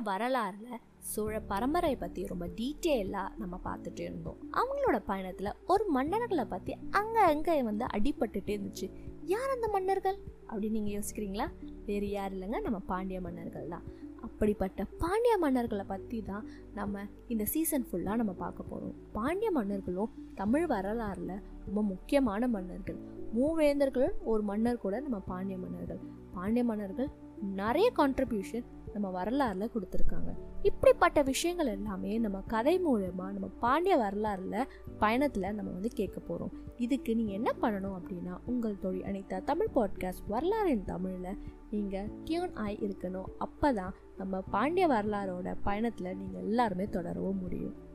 வரலாறுல சோழ பரம்பரை பற்றி ரொம்ப டீட்டெயிலாக நம்ம பார்த்துட்டு இருந்தோம். அவங்களோட பயணத்தில் ஒரு மன்னர்களை பற்றி அங்கே அங்கே வந்து அடிபட்டுட்டே இருந்துச்சு. யார் அந்த மன்னர்கள்? அப்படின்னு நீங்கள் யோசிக்கிறீங்களா? வேறு யார் இல்லைங்க நம்ம பாண்டிய மன்னர்கள் தான். அப்படிப்பட்ட பாண்டிய மன்னர்களை பற்றி தான் நம்ம இந்த சீசன் ஃபுல்லாக நம்ம பார்க்க போகிறோம் பாண்டிய மன்னர்களும் தமிழ் வரலாறில் ரொம்ப முக்கியமான மன்னர்கள். மூவேந்தர்கள் ஒரு மன்னர் கூட நம்ம பாண்டிய மன்னர்கள். பாண்டிய மன்னர்கள் நிறைய கான்ட்ரிபியூஷன் நம்ம வரலாறுல கொடுத்துருக்காங்க. இப்படிப்பட்ட விஷயங்கள் எல்லாமே நம்ம கதை மூலயமா நம்ம பாண்டிய வரலாறுல பயணத்தில் நம்ம வந்து கேட்க போகிறோம் இதுக்கு நீங்கள் என்ன பண்ணணும் அப்படின்னா உங்கள் தொழில் அனைத்த தமிழ் பாட்காஸ்ட் வரலாறின் தமிழில் நீங்கள் டியூன் ஆகி இருக்கணும். அப்போ தான் நம்ம பாண்டிய வரலாறோட பயணத்தில் நீங்கள் எல்லாருமே தொடரவும் முடியும்.